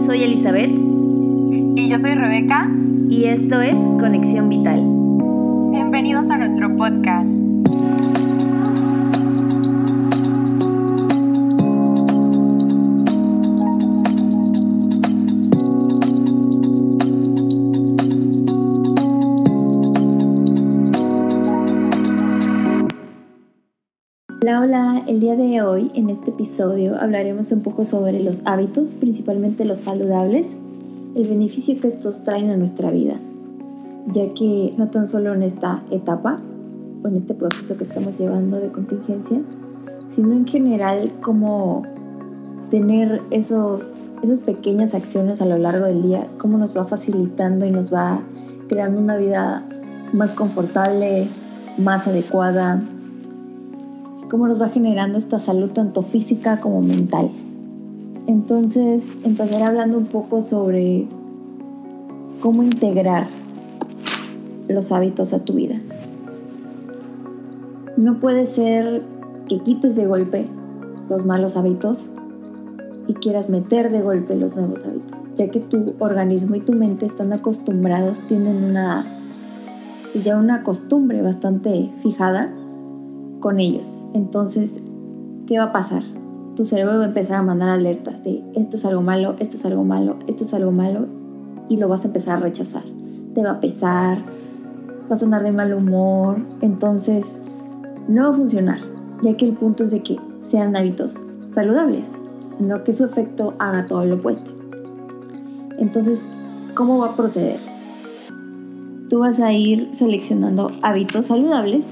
soy Elizabeth. Y yo soy Rebeca. Y esto es Conexión Vital. Bienvenidos a nuestro podcast. Hola, hola, el día de hoy en este episodio hablaremos un poco sobre los hábitos, principalmente los saludables, el beneficio que estos traen a nuestra vida, ya que no tan solo en esta etapa o en este proceso que estamos llevando de contingencia, sino en general como tener esos, esas pequeñas acciones a lo largo del día, cómo nos va facilitando y nos va creando una vida más confortable, más adecuada, cómo nos va generando esta salud tanto física como mental. Entonces empezaré hablando un poco sobre cómo integrar los hábitos a tu vida. No puede ser que quites de golpe los malos hábitos y quieras meter de golpe los nuevos hábitos, ya que tu organismo y tu mente están acostumbrados, tienen ya una costumbre bastante fijada con ellos. Entonces, ¿qué va a pasar? Tu cerebro va a empezar a mandar alertas de esto es algo malo, esto es algo malo, esto es algo malo y lo vas a empezar a rechazar. Te va a pesar, vas a andar de mal humor, entonces no va a funcionar, ya que el punto es de que sean hábitos saludables, no que su efecto haga todo lo opuesto. Entonces, ¿cómo va a proceder? Tú vas a ir seleccionando hábitos saludables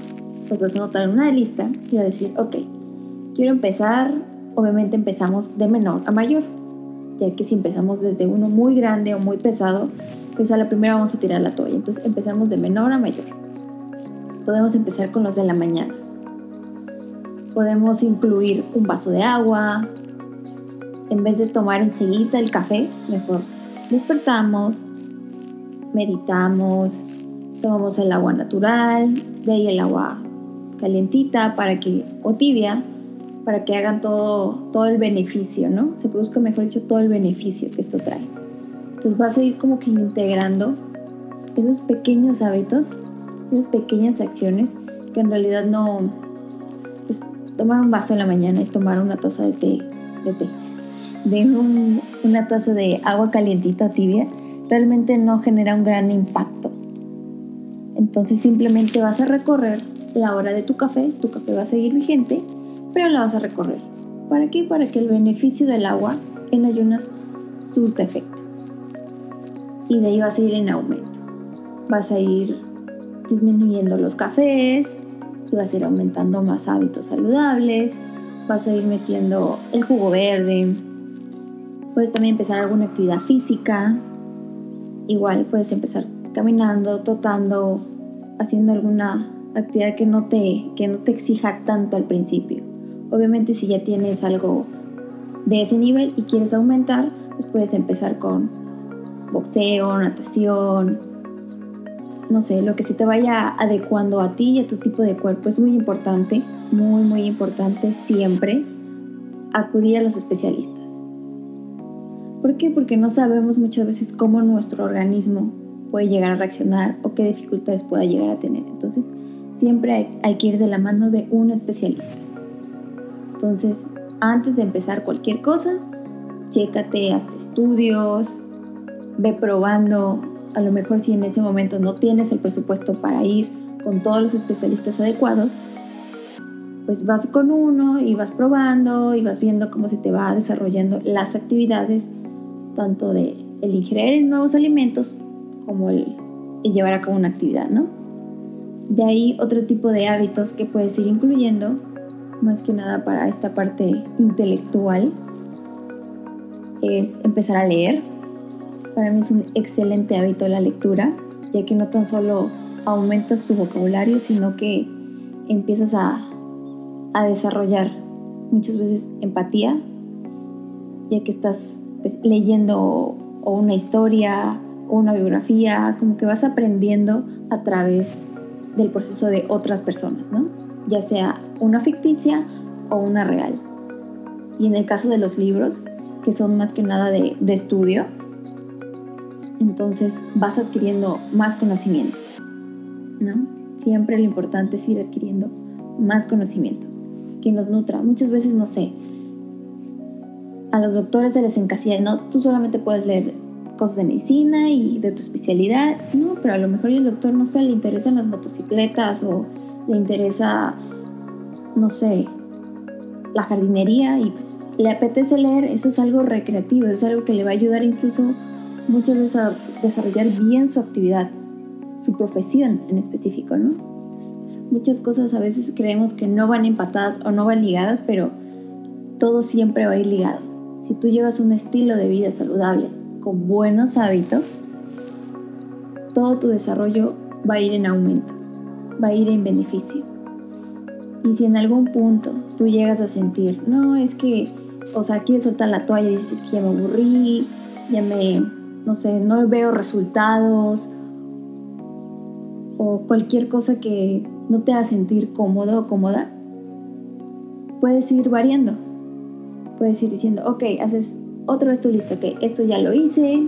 pues vas a anotar una lista y vas a decir, ok, quiero empezar, obviamente empezamos de menor a mayor, ya que si empezamos desde uno muy grande o muy pesado, pues a la primera vamos a tirar la toalla. Entonces empezamos de menor a mayor. Podemos empezar con los de la mañana. Podemos incluir un vaso de agua. En vez de tomar enseguida el café, mejor despertamos, meditamos, tomamos el agua natural, de ahí el agua calientita para que, o tibia, para que hagan todo, todo el beneficio, ¿no? Se produzca, mejor dicho, todo el beneficio que esto trae. Entonces vas a ir como que integrando esos pequeños hábitos, esas pequeñas acciones que en realidad no, pues tomar un vaso en la mañana y tomar una taza de té, de té, de una taza de agua calientita tibia, realmente no genera un gran impacto. Entonces simplemente vas a recorrer la hora de tu café, tu café va a seguir vigente, pero la vas a recorrer. ¿Para qué? Para que el beneficio del agua en ayunas surta efecto. Y de ahí vas a ir en aumento. Vas a ir disminuyendo los cafés, y vas a ir aumentando más hábitos saludables, vas a ir metiendo el jugo verde, puedes también empezar alguna actividad física, igual puedes empezar caminando, totando, haciendo alguna actividad que no te, que no te exija tanto al principio. Obviamente si ya tienes algo de ese nivel y quieres aumentar, pues puedes empezar con boxeo, natación, no sé, lo que se te vaya adecuando a ti y a tu tipo de cuerpo. Es muy importante, muy, muy importante siempre acudir a los especialistas. ¿Por qué? Porque no sabemos muchas veces cómo nuestro organismo puede llegar a reaccionar o qué dificultades pueda llegar a tener. Entonces, siempre hay, que ir de la mano de un especialista. Entonces, antes de empezar cualquier cosa, chécate, hasta estudios, ve probando. A lo mejor si en ese momento no tienes el presupuesto para ir con todos los especialistas adecuados, pues vas con uno y vas probando y vas viendo cómo se te va desarrollando las actividades, tanto de el ingerir nuevos alimentos como el, el llevar a cabo una actividad, ¿no? De ahí otro tipo de hábitos que puedes ir incluyendo, más que nada para esta parte intelectual, es empezar a leer. Para mí es un excelente hábito la lectura, ya que no tan solo aumentas tu vocabulario, sino que empiezas a, a desarrollar muchas veces empatía, ya que estás pues, leyendo o una historia o una biografía, como que vas aprendiendo a través del proceso de otras personas, ¿no? Ya sea una ficticia o una real. Y en el caso de los libros, que son más que nada de, estudio. Entonces vas adquiriendo más conocimiento, ¿no? Siempre lo importante es ir adquiriendo más conocimiento que nos nutra. Muchas veces, no sé, a los doctores se les encasilla, no, tú solamente puedes leer cosas de medicina y de tu especialidad, no, pero a lo mejor el doctor no sé, le interesan las motocicletas o le interesa, no sé, la jardinería y pues le apetece leer, eso es algo recreativo, es algo que le va a ayudar incluso muchas veces a desarrollar bien su actividad, su profesión en específico, ¿no? muchas cosas a veces creemos que no van empatadas o no van ligadas, pero todo siempre va a ir ligado. Si tú llevas un estilo de vida saludable con buenos hábitos, todo tu desarrollo va a ir en aumento, va a ir en beneficio. Y si en algún punto tú llegas a sentir, no, es que, o sea, quieres soltar la toalla y dices que ya me aburrí, ya me, no sé, no veo resultados, o cualquier cosa que no te haga sentir cómodo o cómoda, puedes ir variando. Puedes ir diciendo, ok, haces otra vez tu lista, ok, esto ya lo hice,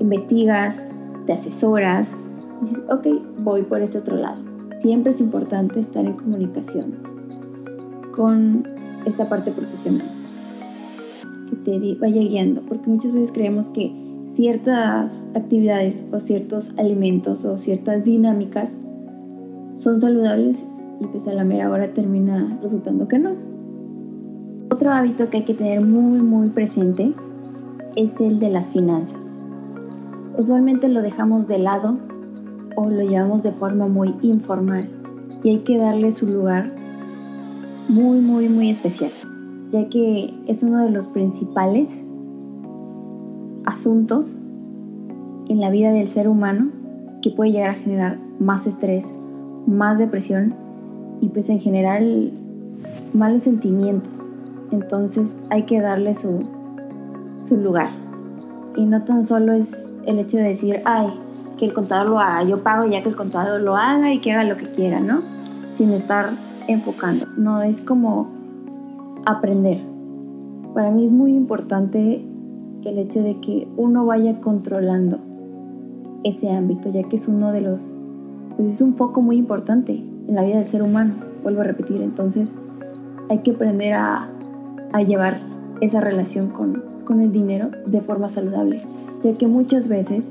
investigas, te asesoras, dices, ok, voy por este otro lado. Siempre es importante estar en comunicación con esta parte profesional, que te vaya guiando, porque muchas veces creemos que ciertas actividades o ciertos alimentos o ciertas dinámicas son saludables y pues a la mera hora termina resultando que no. Otro hábito que hay que tener muy muy presente es el de las finanzas. Usualmente lo dejamos de lado o lo llevamos de forma muy informal y hay que darle su lugar muy muy muy especial, ya que es uno de los principales asuntos en la vida del ser humano que puede llegar a generar más estrés, más depresión y pues en general malos sentimientos. Entonces hay que darle su, su lugar. Y no tan solo es el hecho de decir, ay, que el contador lo haga, yo pago ya que el contador lo haga y que haga lo que quiera, ¿no? Sin estar enfocando. No, es como aprender. Para mí es muy importante el hecho de que uno vaya controlando ese ámbito, ya que es uno de los pues es un foco muy importante en la vida del ser humano, vuelvo a repetir, entonces hay que aprender a, a llevar esa relación con, con el dinero de forma saludable, ya que muchas veces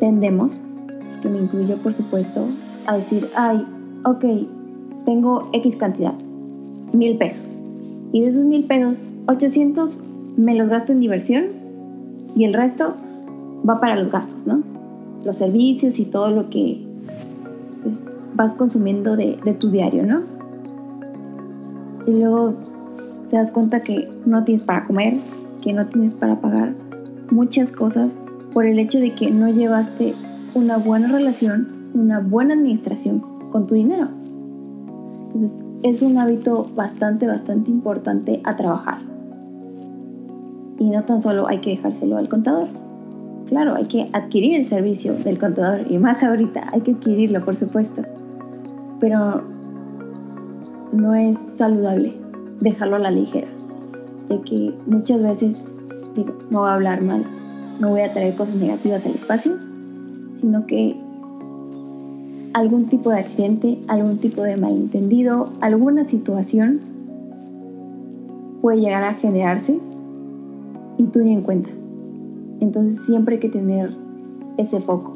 tendemos, que me incluyo por supuesto, a decir, ay, ok, tengo X cantidad, mil pesos, y de esos mil pesos, 800 me los gasto en diversión y el resto va para los gastos, ¿no? los servicios y todo lo que pues, vas consumiendo de, de tu diario, ¿no? Y luego te das cuenta que no tienes para comer, que no tienes para pagar muchas cosas por el hecho de que no llevaste una buena relación, una buena administración con tu dinero. Entonces es un hábito bastante, bastante importante a trabajar. Y no tan solo hay que dejárselo al contador, Claro, hay que adquirir el servicio del contador y más ahorita hay que adquirirlo, por supuesto. Pero no es saludable dejarlo a la ligera, ya que muchas veces digo, no voy a hablar mal, no voy a traer cosas negativas al espacio, sino que algún tipo de accidente, algún tipo de malentendido, alguna situación puede llegar a generarse y tú ni en cuenta. Entonces siempre hay que tener ese foco,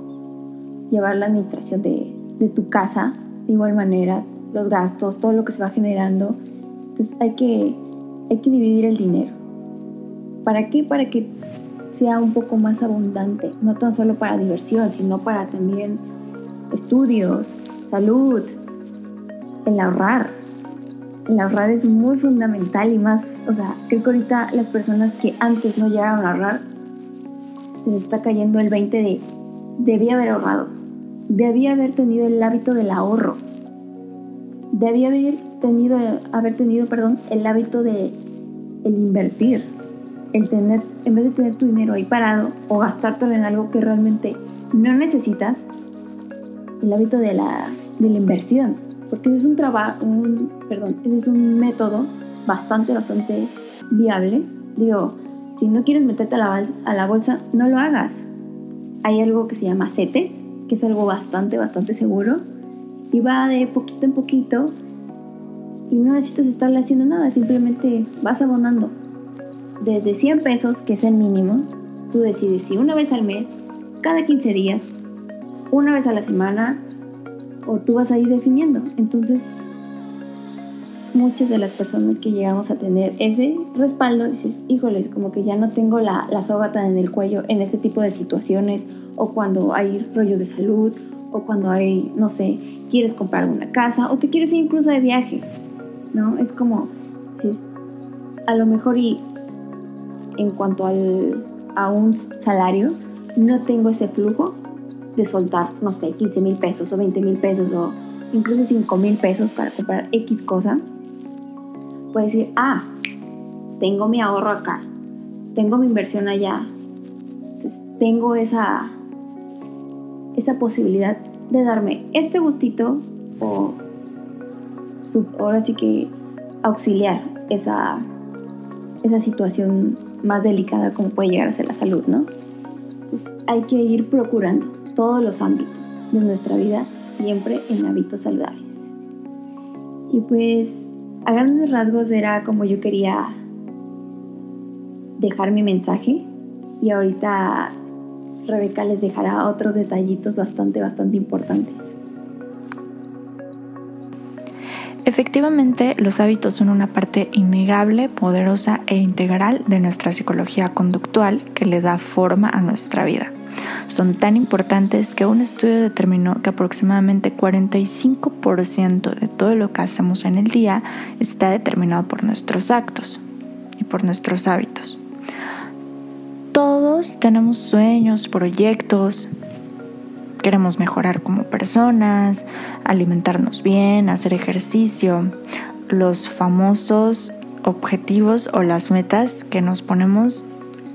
llevar la administración de, tu casa de igual manera, los gastos, todo lo que se va generando. Entonces hay que, hay que dividir el dinero. ¿Para qué? Para que sea un poco más abundante, no tan solo para diversión, sino para también estudios, salud, el ahorrar. El ahorrar es muy fundamental y más, o sea, creo que ahorita las personas que antes no llegaron a ahorrar les está cayendo el 20 de debía haber ahorrado, debía haber tenido el hábito del ahorro, debía haber tenido, haber tenido perdón, el hábito de el invertir, el tener, en vez de tener tu dinero ahí parado o gastártelo en algo que realmente no necesitas, el hábito de la, de la inversión, porque ese es un trabajo, un, perdón, ese es un método bastante, bastante viable. Digo, si no quieres meterte a la, a la bolsa, no lo hagas. Hay algo que se llama CETES, que es algo bastante, bastante seguro. Y va de poquito en poquito. Y no necesitas estarle haciendo nada, simplemente vas abonando. Desde 100 pesos, que es el mínimo, tú decides si una vez al mes, cada 15 días, una vez a la semana, o tú vas a ir definiendo. Entonces, muchas de las personas que llegamos a tener ese respaldo, dices, híjoles, como que ya no tengo la, la soga tan en el cuello en este tipo de situaciones, o cuando hay rollos de salud, o cuando hay, no sé, quieres comprar una casa, o te quieres ir incluso de viaje, ¿no? Es como, a lo mejor y en cuanto al, a un salario, no tengo ese flujo de soltar, no sé, 15 mil pesos o 20 mil pesos o incluso 5 mil pesos para comprar X cosa, puedes decir, ah, tengo mi ahorro acá, tengo mi inversión allá, entonces tengo esa, esa posibilidad de darme este gustito o ahora sí que auxiliar esa, esa situación más delicada como puede llegar a ser la salud, ¿no? Entonces hay que ir procurando todos los ámbitos de nuestra vida, siempre en hábitos saludables. Y pues a grandes rasgos era como yo quería dejar mi mensaje y ahorita Rebeca les dejará otros detallitos bastante, bastante importantes. Efectivamente, los hábitos son una parte innegable, poderosa e integral de nuestra psicología conductual que le da forma a nuestra vida. Son tan importantes que un estudio determinó que aproximadamente 45% de todo lo que hacemos en el día está determinado por nuestros actos y por nuestros hábitos. Todos tenemos sueños, proyectos, queremos mejorar como personas, alimentarnos bien, hacer ejercicio, los famosos objetivos o las metas que nos ponemos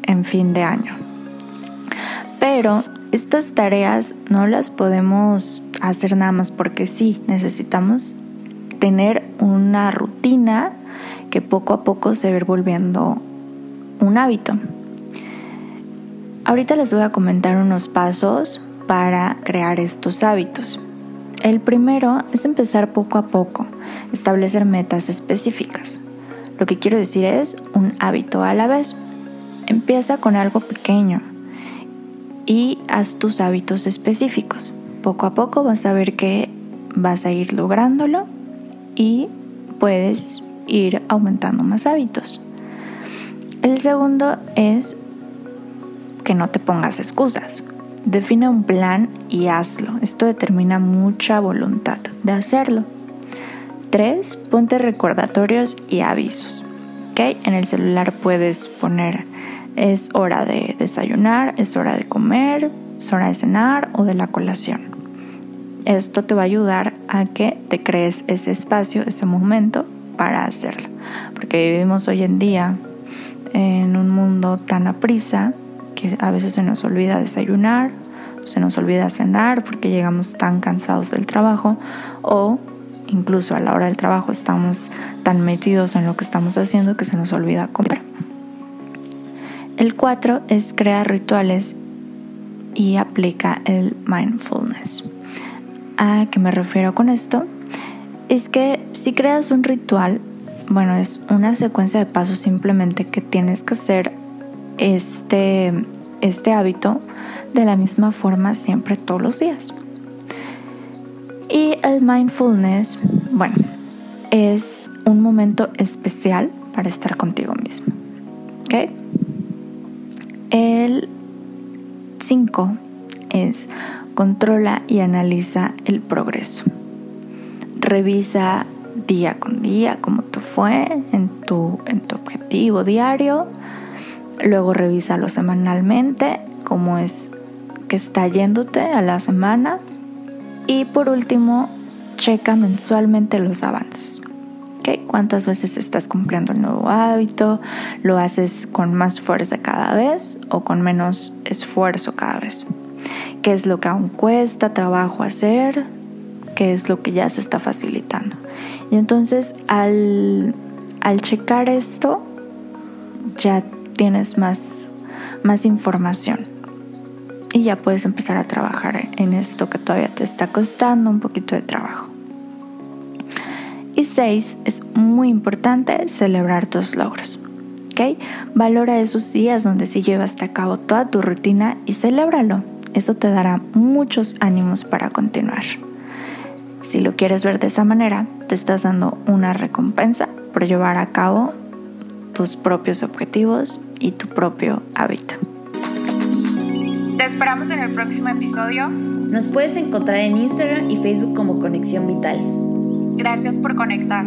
en fin de año. Pero estas tareas no las podemos hacer nada más porque sí, necesitamos tener una rutina que poco a poco se va volviendo un hábito. Ahorita les voy a comentar unos pasos para crear estos hábitos. El primero es empezar poco a poco, establecer metas específicas. Lo que quiero decir es un hábito a la vez. Empieza con algo pequeño y haz tus hábitos específicos. Poco a poco vas a ver que vas a ir lográndolo y puedes ir aumentando más hábitos. El segundo es que no te pongas excusas. Define un plan y hazlo. Esto determina mucha voluntad de hacerlo. 3. Ponte recordatorios y avisos. ¿Okay? En el celular puedes poner es hora de desayunar, es hora de comer, es hora de cenar o de la colación. Esto te va a ayudar a que te crees ese espacio, ese momento para hacerlo. Porque vivimos hoy en día en un mundo tan aprisa a veces se nos olvida desayunar, se nos olvida cenar porque llegamos tan cansados del trabajo o incluso a la hora del trabajo estamos tan metidos en lo que estamos haciendo que se nos olvida comer. El 4 es crear rituales y aplica el mindfulness. ¿A qué me refiero con esto? Es que si creas un ritual, bueno, es una secuencia de pasos simplemente que tienes que hacer este, este hábito de la misma forma siempre todos los días. Y el mindfulness, bueno, es un momento especial para estar contigo mismo. ¿Ok? El 5 es controla y analiza el progreso. Revisa día con día cómo te fue en tu, en tu objetivo diario Luego revísalo semanalmente, cómo es que está yéndote a la semana. Y por último, checa mensualmente los avances. ¿Okay? ¿Cuántas veces estás cumpliendo el nuevo hábito? ¿Lo haces con más fuerza cada vez o con menos esfuerzo cada vez? ¿Qué es lo que aún cuesta trabajo hacer? ¿Qué es lo que ya se está facilitando? Y entonces al, al checar esto, ya tienes más, más información y ya puedes empezar a trabajar en esto que todavía te está costando un poquito de trabajo. Y seis, es muy importante celebrar tus logros. ¿ok? Valora esos días donde sí llevas a cabo toda tu rutina y celébralo. Eso te dará muchos ánimos para continuar. Si lo quieres ver de esa manera, te estás dando una recompensa por llevar a cabo tus propios objetivos y tu propio hábito. Te esperamos en el próximo episodio. Nos puedes encontrar en Instagram y Facebook como Conexión Vital. Gracias por conectar.